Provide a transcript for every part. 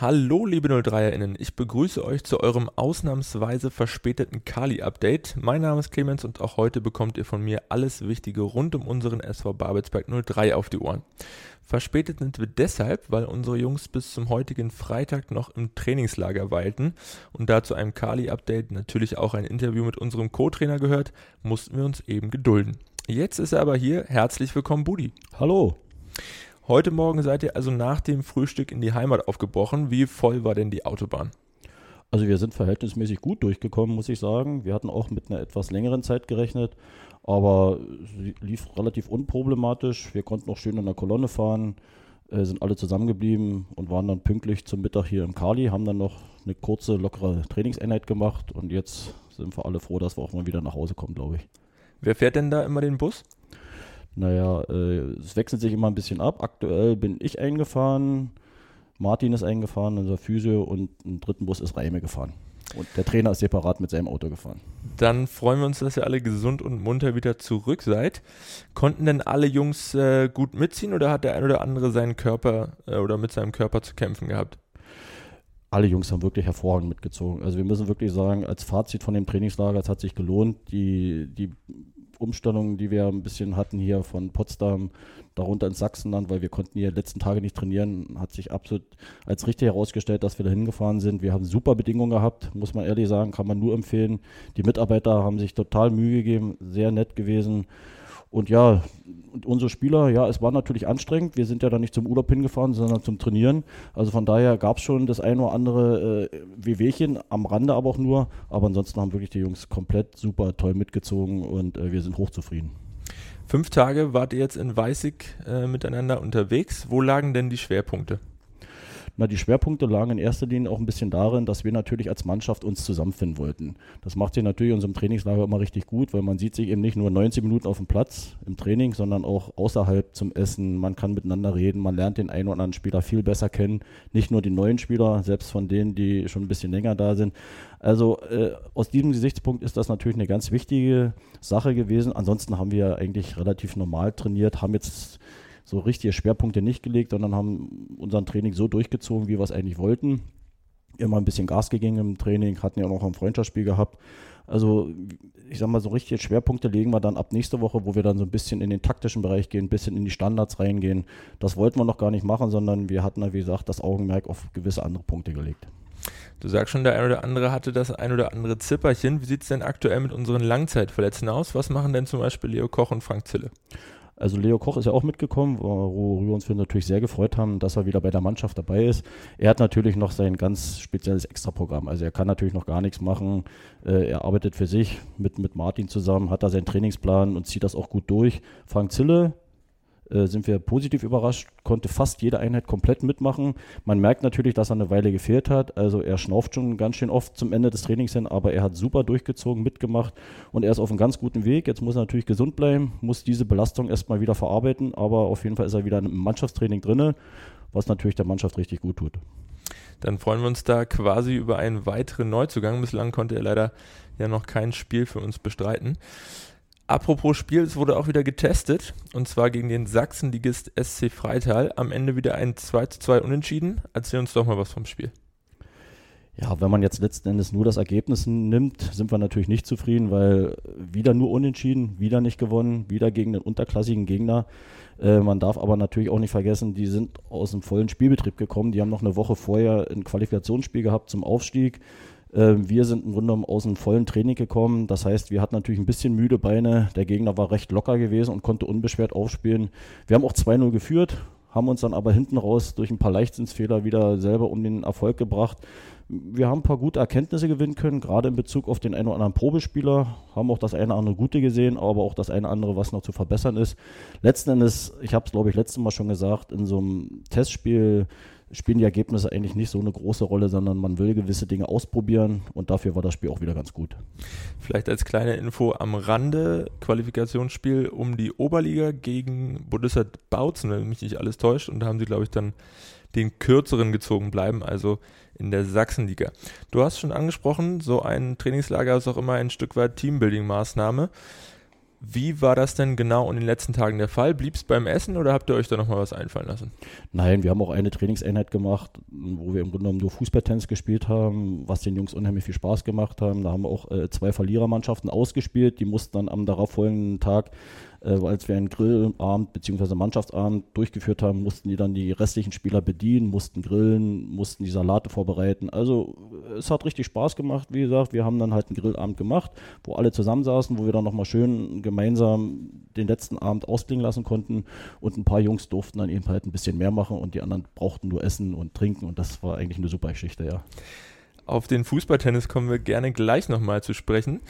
Hallo liebe 03erInnen, ich begrüße euch zu eurem ausnahmsweise verspäteten Kali-Update. Mein Name ist Clemens und auch heute bekommt ihr von mir alles Wichtige rund um unseren SV Babelsberg 03 auf die Ohren. Verspätet sind wir deshalb, weil unsere Jungs bis zum heutigen Freitag noch im Trainingslager weilten und da zu einem Kali-Update natürlich auch ein Interview mit unserem Co-Trainer gehört, mussten wir uns eben gedulden. Jetzt ist er aber hier. Herzlich willkommen, Budi. Hallo. Heute Morgen seid ihr also nach dem Frühstück in die Heimat aufgebrochen. Wie voll war denn die Autobahn? Also wir sind verhältnismäßig gut durchgekommen, muss ich sagen. Wir hatten auch mit einer etwas längeren Zeit gerechnet, aber sie lief relativ unproblematisch. Wir konnten auch schön in der Kolonne fahren, äh, sind alle zusammengeblieben und waren dann pünktlich zum Mittag hier im Kali, haben dann noch eine kurze, lockere Trainingseinheit gemacht und jetzt sind wir alle froh, dass wir auch mal wieder nach Hause kommen, glaube ich. Wer fährt denn da immer den Bus? Naja, äh, es wechselt sich immer ein bisschen ab. Aktuell bin ich eingefahren, Martin ist eingefahren, unser Physio, und einen dritten Bus ist Reime gefahren. Und der Trainer ist separat mit seinem Auto gefahren. Dann freuen wir uns, dass ihr alle gesund und munter wieder zurück seid. Konnten denn alle Jungs äh, gut mitziehen oder hat der ein oder andere seinen Körper äh, oder mit seinem Körper zu kämpfen gehabt? alle Jungs haben wirklich hervorragend mitgezogen. Also wir müssen wirklich sagen, als Fazit von dem Trainingslager, es hat sich gelohnt. Die, die Umstellungen, die wir ein bisschen hatten hier von Potsdam, darunter ins Sachsenland, weil wir konnten hier letzten Tage nicht trainieren, hat sich absolut als richtig herausgestellt, dass wir da hingefahren sind. Wir haben super Bedingungen gehabt, muss man ehrlich sagen, kann man nur empfehlen. Die Mitarbeiter haben sich total Mühe gegeben, sehr nett gewesen. Und ja, und unsere Spieler, ja, es war natürlich anstrengend. Wir sind ja da nicht zum Urlaub hingefahren, sondern zum Trainieren. Also von daher gab es schon das ein oder andere äh, Wehwehchen, am Rande aber auch nur. Aber ansonsten haben wirklich die Jungs komplett super toll mitgezogen und äh, wir sind hochzufrieden. Fünf Tage wart ihr jetzt in Weißig äh, miteinander unterwegs. Wo lagen denn die Schwerpunkte? Na, die Schwerpunkte lagen in erster Linie auch ein bisschen darin, dass wir natürlich als Mannschaft uns zusammenfinden wollten. Das macht sich natürlich in unserem Trainingslager immer richtig gut, weil man sieht sich eben nicht nur 90 Minuten auf dem Platz im Training, sondern auch außerhalb zum Essen. Man kann miteinander reden, man lernt den einen oder anderen Spieler viel besser kennen. Nicht nur die neuen Spieler, selbst von denen, die schon ein bisschen länger da sind. Also äh, aus diesem Gesichtspunkt ist das natürlich eine ganz wichtige Sache gewesen. Ansonsten haben wir eigentlich relativ normal trainiert, haben jetzt so richtige Schwerpunkte nicht gelegt, sondern haben unseren Training so durchgezogen, wie wir es eigentlich wollten. Immer ein bisschen Gas gegeben im Training, hatten ja auch noch ein Freundschaftsspiel gehabt. Also ich sag mal, so richtige Schwerpunkte legen wir dann ab nächste Woche, wo wir dann so ein bisschen in den taktischen Bereich gehen, ein bisschen in die Standards reingehen. Das wollten wir noch gar nicht machen, sondern wir hatten, wie gesagt, das Augenmerk auf gewisse andere Punkte gelegt. Du sagst schon, der ein oder andere hatte das ein oder andere Zipperchen. Wie sieht es denn aktuell mit unseren Langzeitverletzten aus? Was machen denn zum Beispiel Leo Koch und Frank Zille? Also Leo Koch ist ja auch mitgekommen, worüber wir uns natürlich sehr gefreut haben, dass er wieder bei der Mannschaft dabei ist. Er hat natürlich noch sein ganz spezielles Extraprogramm. Also er kann natürlich noch gar nichts machen. Äh, er arbeitet für sich mit, mit Martin zusammen, hat da seinen Trainingsplan und zieht das auch gut durch. Frank Zille äh, sind wir positiv überrascht, konnte fast jede Einheit komplett mitmachen. Man merkt natürlich, dass er eine Weile gefehlt hat. Also er schnauft schon ganz schön oft zum Ende des Trainings hin, aber er hat super durchgezogen, mitgemacht und er ist auf einem ganz guten Weg. Jetzt muss er natürlich gesund bleiben, muss diese Belastung erstmal wieder verarbeiten, aber auf jeden Fall ist er wieder im Mannschaftstraining drin, was natürlich der Mannschaft richtig gut tut. Dann freuen wir uns da quasi über einen weiteren Neuzugang. Bislang konnte er leider ja noch kein Spiel für uns bestreiten. Apropos Spiel, es wurde auch wieder getestet und zwar gegen den Sachsenligist SC Freital. Am Ende wieder ein 2 zu 2 Unentschieden. Erzähl uns doch mal was vom Spiel. Ja, wenn man jetzt letzten Endes nur das Ergebnis nimmt, sind wir natürlich nicht zufrieden, weil wieder nur unentschieden, wieder nicht gewonnen, wieder gegen den unterklassigen Gegner. Äh, man darf aber natürlich auch nicht vergessen, die sind aus dem vollen Spielbetrieb gekommen. Die haben noch eine Woche vorher ein Qualifikationsspiel gehabt zum Aufstieg. Ähm, wir sind im Grunde genommen aus einem vollen Training gekommen. Das heißt, wir hatten natürlich ein bisschen müde Beine. Der Gegner war recht locker gewesen und konnte unbeschwert aufspielen. Wir haben auch 2-0 geführt, haben uns dann aber hinten raus durch ein paar Leichtsinnsfehler wieder selber um den Erfolg gebracht. Wir haben ein paar gute Erkenntnisse gewinnen können, gerade in Bezug auf den einen oder anderen Probespieler, haben auch das eine oder andere Gute gesehen, aber auch das eine oder andere, was noch zu verbessern ist. Letzten Endes, ich habe es glaube ich letztes Mal schon gesagt, in so einem Testspiel spielen die Ergebnisse eigentlich nicht so eine große Rolle, sondern man will gewisse Dinge ausprobieren und dafür war das Spiel auch wieder ganz gut. Vielleicht als kleine Info am Rande, Qualifikationsspiel um die Oberliga gegen Bundesrat Bautzen, wenn mich nicht alles täuscht und da haben sie glaube ich dann den kürzeren gezogen bleiben, also in der Sachsenliga. Du hast schon angesprochen, so ein Trainingslager ist auch immer ein Stück weit Teambuilding-Maßnahme. Wie war das denn genau in den letzten Tagen der Fall? Blieb es beim Essen oder habt ihr euch da nochmal was einfallen lassen? Nein, wir haben auch eine Trainingseinheit gemacht, wo wir im Grunde genommen nur Fußballtennis gespielt haben, was den Jungs unheimlich viel Spaß gemacht haben. Da haben wir auch äh, zwei Verlierermannschaften ausgespielt, die mussten dann am darauffolgenden Tag äh, als wir einen Grillabend bzw. Mannschaftsabend durchgeführt haben, mussten die dann die restlichen Spieler bedienen, mussten grillen, mussten die Salate vorbereiten. Also es hat richtig Spaß gemacht, wie gesagt. Wir haben dann halt einen Grillabend gemacht, wo alle zusammensaßen, wo wir dann nochmal schön gemeinsam den letzten Abend ausklingen lassen konnten und ein paar Jungs durften dann eben halt ein bisschen mehr machen und die anderen brauchten nur essen und trinken und das war eigentlich eine super Geschichte, ja. Auf den Fußballtennis kommen wir gerne gleich nochmal zu sprechen.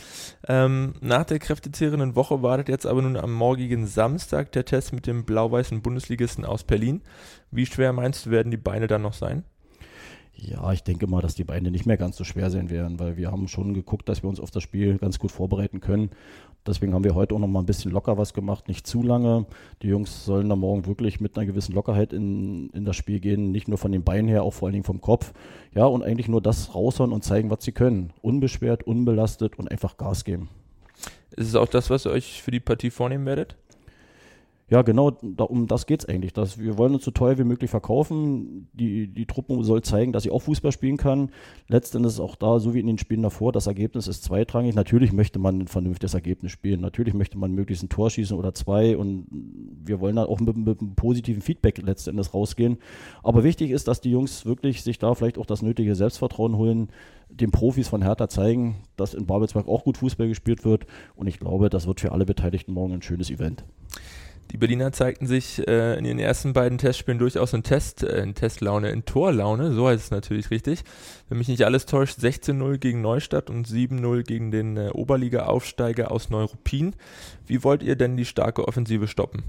Ähm, nach der kräftezehrenden Woche wartet jetzt aber nun am morgigen Samstag der Test mit dem blau-weißen Bundesligisten aus Berlin. Wie schwer meinst du, werden die Beine dann noch sein? Ja, ich denke mal, dass die Beine nicht mehr ganz so schwer sein werden, weil wir haben schon geguckt, dass wir uns auf das Spiel ganz gut vorbereiten können. Deswegen haben wir heute auch noch mal ein bisschen locker was gemacht, nicht zu lange. Die Jungs sollen da morgen wirklich mit einer gewissen Lockerheit in, in das Spiel gehen, nicht nur von den Beinen her, auch vor allen Dingen vom Kopf. Ja, und eigentlich nur das raushauen und zeigen, was sie können. Unbeschwert, unbelastet und einfach Gas geben. Ist es auch das, was ihr euch für die Partie vornehmen werdet? Ja, genau, da, um das geht es eigentlich. Dass wir wollen uns so teuer wie möglich verkaufen. Die, die Truppe soll zeigen, dass sie auch Fußball spielen kann. Letztendlich ist auch da, so wie in den Spielen davor, das Ergebnis ist zweitrangig. Natürlich möchte man ein vernünftiges Ergebnis spielen. Natürlich möchte man möglichst ein Tor schießen oder zwei. Und wir wollen dann auch mit, mit einem positiven Feedback letztendlich rausgehen. Aber wichtig ist, dass die Jungs wirklich sich da vielleicht auch das nötige Selbstvertrauen holen, den Profis von Hertha zeigen, dass in Babelsberg auch gut Fußball gespielt wird. Und ich glaube, das wird für alle Beteiligten morgen ein schönes Event. Die Berliner zeigten sich äh, in ihren ersten beiden Testspielen durchaus in, Test, äh, in Testlaune, in Torlaune, so heißt es natürlich richtig. Wenn mich nicht alles täuscht, 16-0 gegen Neustadt und 7-0 gegen den äh, Oberliga-Aufsteiger aus Neuruppin. Wie wollt ihr denn die starke Offensive stoppen?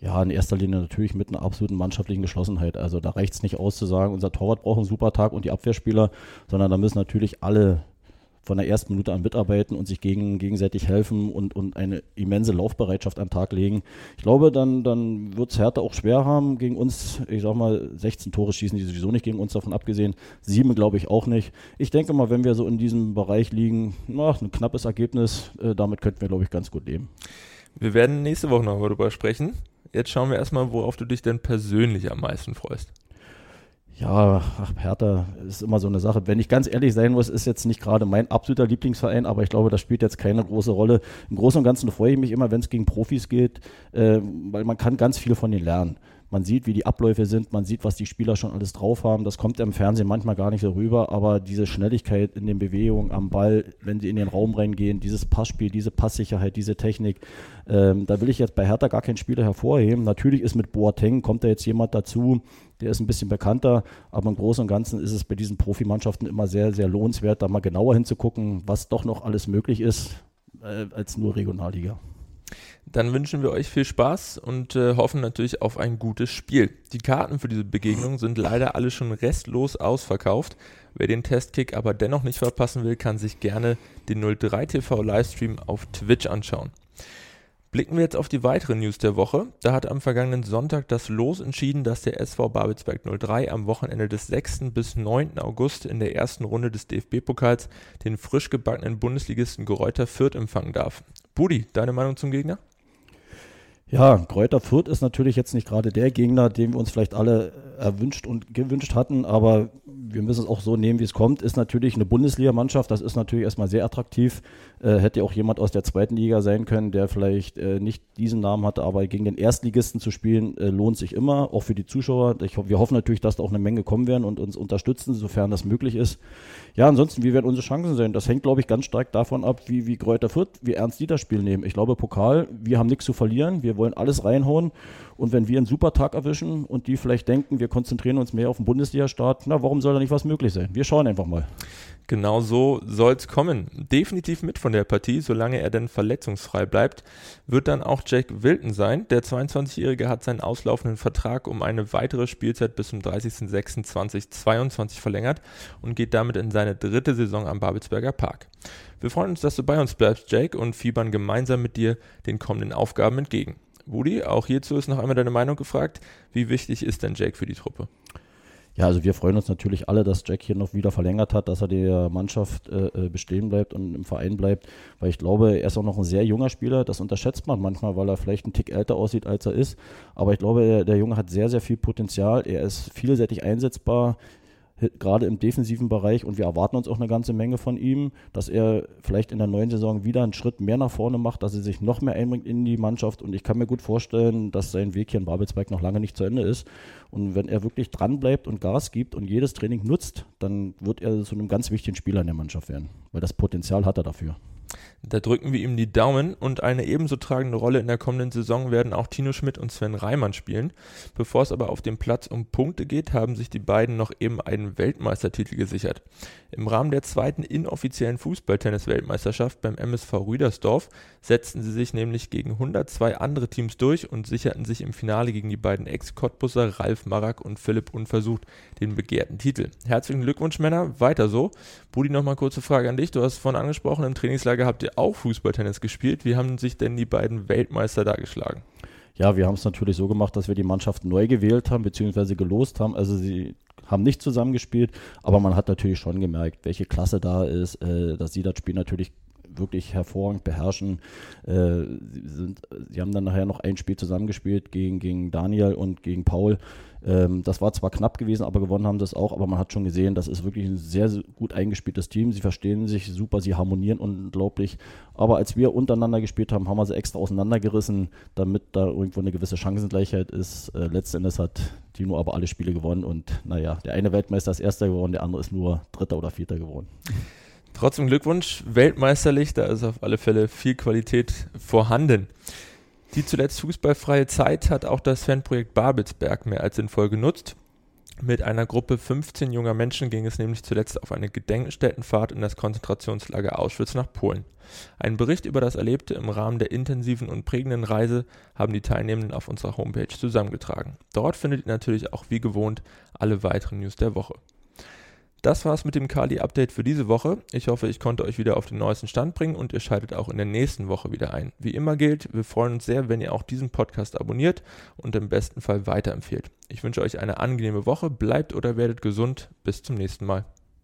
Ja, in erster Linie natürlich mit einer absoluten mannschaftlichen Geschlossenheit. Also da reicht es nicht aus zu sagen, unser Torwart braucht einen super Tag und die Abwehrspieler, sondern da müssen natürlich alle von der ersten Minute an mitarbeiten und sich gegen, gegenseitig helfen und, und eine immense Laufbereitschaft an den Tag legen. Ich glaube, dann, dann wird es Hertha auch schwer haben gegen uns. Ich sag mal, 16 Tore schießen die sowieso nicht gegen uns, davon abgesehen. Sieben glaube ich auch nicht. Ich denke mal, wenn wir so in diesem Bereich liegen, na, ein knappes Ergebnis, äh, damit könnten wir, glaube ich, ganz gut leben. Wir werden nächste Woche noch darüber sprechen. Jetzt schauen wir erstmal, worauf du dich denn persönlich am meisten freust. Ja, ach, Hertha ist immer so eine Sache. Wenn ich ganz ehrlich sein muss, ist jetzt nicht gerade mein absoluter Lieblingsverein, aber ich glaube, das spielt jetzt keine große Rolle. Im Großen und Ganzen freue ich mich immer, wenn es gegen Profis geht, äh, weil man kann ganz viel von denen lernen. Man sieht, wie die Abläufe sind, man sieht, was die Spieler schon alles drauf haben. Das kommt im Fernsehen manchmal gar nicht so rüber, aber diese Schnelligkeit in den Bewegungen am Ball, wenn sie in den Raum reingehen, dieses Passspiel, diese Passsicherheit, diese Technik, ähm, da will ich jetzt bei Hertha gar keinen Spieler hervorheben. Natürlich ist mit Boateng, kommt da jetzt jemand dazu, der ist ein bisschen bekannter, aber im Großen und Ganzen ist es bei diesen Profimannschaften immer sehr, sehr lohnenswert, da mal genauer hinzugucken, was doch noch alles möglich ist äh, als nur Regionalliga. Dann wünschen wir euch viel Spaß und äh, hoffen natürlich auf ein gutes Spiel. Die Karten für diese Begegnung sind leider alle schon restlos ausverkauft. Wer den Testkick aber dennoch nicht verpassen will, kann sich gerne den 03 TV Livestream auf Twitch anschauen. Blicken wir jetzt auf die weiteren News der Woche. Da hat am vergangenen Sonntag das Los entschieden, dass der SV Babelsberg 03 am Wochenende des 6. bis 9. August in der ersten Runde des DFB-Pokals den frisch gebackenen Bundesligisten Geräuter Fürth empfangen darf. Budi, deine Meinung zum Gegner? Ja, Kräuter Fürth ist natürlich jetzt nicht gerade der Gegner, den wir uns vielleicht alle erwünscht und gewünscht hatten, aber wir müssen es auch so nehmen, wie es kommt. Ist natürlich eine Bundesligamannschaft, das ist natürlich erstmal sehr attraktiv. Äh, hätte auch jemand aus der zweiten Liga sein können, der vielleicht äh, nicht diesen Namen hatte, aber gegen den Erstligisten zu spielen, äh, lohnt sich immer, auch für die Zuschauer. Ich, wir hoffen natürlich, dass da auch eine Menge kommen werden und uns unterstützen, sofern das möglich ist. Ja, ansonsten, wie werden unsere Chancen sein? Das hängt, glaube ich, ganz stark davon ab, wie, wie Kräuter Fürth, wie ernst die das Spiel nehmen. Ich glaube, Pokal, wir haben nichts zu verlieren, wir wollen alles reinhauen. Und wenn wir einen super Tag erwischen und die vielleicht denken, wir konzentrieren uns mehr auf den Bundesliga-Start, na, warum soll da nicht was möglich sein? Wir schauen einfach mal. Genau so soll es kommen. Definitiv mit von der Partie, solange er denn verletzungsfrei bleibt, wird dann auch Jake Wilton sein. Der 22-Jährige hat seinen auslaufenden Vertrag um eine weitere Spielzeit bis zum 30.06.2022 verlängert und geht damit in seine dritte Saison am Babelsberger Park. Wir freuen uns, dass du bei uns bleibst, Jake, und fiebern gemeinsam mit dir den kommenden Aufgaben entgegen. Woody, auch hierzu ist noch einmal deine Meinung gefragt. Wie wichtig ist denn Jake für die Truppe? Ja, also wir freuen uns natürlich alle, dass Jack hier noch wieder verlängert hat, dass er der Mannschaft äh, äh, bestehen bleibt und im Verein bleibt, weil ich glaube, er ist auch noch ein sehr junger Spieler. Das unterschätzt man manchmal, weil er vielleicht einen Tick älter aussieht, als er ist. Aber ich glaube, der, der Junge hat sehr, sehr viel Potenzial. Er ist vielseitig einsetzbar gerade im defensiven Bereich und wir erwarten uns auch eine ganze Menge von ihm, dass er vielleicht in der neuen Saison wieder einen Schritt mehr nach vorne macht, dass er sich noch mehr einbringt in die Mannschaft und ich kann mir gut vorstellen, dass sein Weg hier in Babelsberg noch lange nicht zu Ende ist und wenn er wirklich dran bleibt und Gas gibt und jedes Training nutzt, dann wird er zu einem ganz wichtigen Spieler in der Mannschaft werden, weil das Potenzial hat er dafür. Da drücken wir ihm die Daumen und eine ebenso tragende Rolle in der kommenden Saison werden auch Tino Schmidt und Sven Reimann spielen. Bevor es aber auf dem Platz um Punkte geht, haben sich die beiden noch eben einen Weltmeistertitel gesichert. Im Rahmen der zweiten inoffiziellen Fußballtennis-Weltmeisterschaft beim MSV Rüdersdorf setzten sie sich nämlich gegen 102 andere Teams durch und sicherten sich im Finale gegen die beiden Ex-Cottbusser Ralf Marak und Philipp Unversucht den begehrten Titel. Herzlichen Glückwunsch, Männer, weiter so. Budi, nochmal kurze Frage an dich. Du hast vorhin angesprochen, im Trainingslager habt ihr auch Fußballtennis gespielt. Wie haben sich denn die beiden Weltmeister da geschlagen? Ja, wir haben es natürlich so gemacht, dass wir die Mannschaft neu gewählt haben, beziehungsweise gelost haben. Also sie haben nicht zusammengespielt, aber man hat natürlich schon gemerkt, welche Klasse da ist, äh, dass sie das Spiel natürlich wirklich hervorragend beherrschen. Äh, sie, sind, sie haben dann nachher noch ein Spiel zusammengespielt gegen, gegen Daniel und gegen Paul. Ähm, das war zwar knapp gewesen, aber gewonnen haben sie es auch. Aber man hat schon gesehen, das ist wirklich ein sehr, sehr gut eingespieltes Team. Sie verstehen sich super, sie harmonieren unglaublich. Aber als wir untereinander gespielt haben, haben wir sie extra auseinandergerissen, damit da irgendwo eine gewisse Chancengleichheit ist. Äh, letzten Endes hat Tino aber alle Spiele gewonnen und naja, der eine Weltmeister ist Erster geworden, der andere ist nur Dritter oder Vierter geworden. Trotzdem Glückwunsch, weltmeisterlich, da ist auf alle Fälle viel Qualität vorhanden. Die zuletzt fußballfreie Zeit hat auch das Fanprojekt Babelsberg mehr als sinnvoll genutzt. Mit einer Gruppe 15 junger Menschen ging es nämlich zuletzt auf eine Gedenkstättenfahrt in das Konzentrationslager Auschwitz nach Polen. Einen Bericht über das Erlebte im Rahmen der intensiven und prägenden Reise haben die Teilnehmenden auf unserer Homepage zusammengetragen. Dort findet ihr natürlich auch wie gewohnt alle weiteren News der Woche. Das war's mit dem Kali-Update für diese Woche. Ich hoffe, ich konnte euch wieder auf den neuesten Stand bringen und ihr schaltet auch in der nächsten Woche wieder ein. Wie immer gilt, wir freuen uns sehr, wenn ihr auch diesen Podcast abonniert und im besten Fall weiterempfehlt. Ich wünsche euch eine angenehme Woche, bleibt oder werdet gesund. Bis zum nächsten Mal.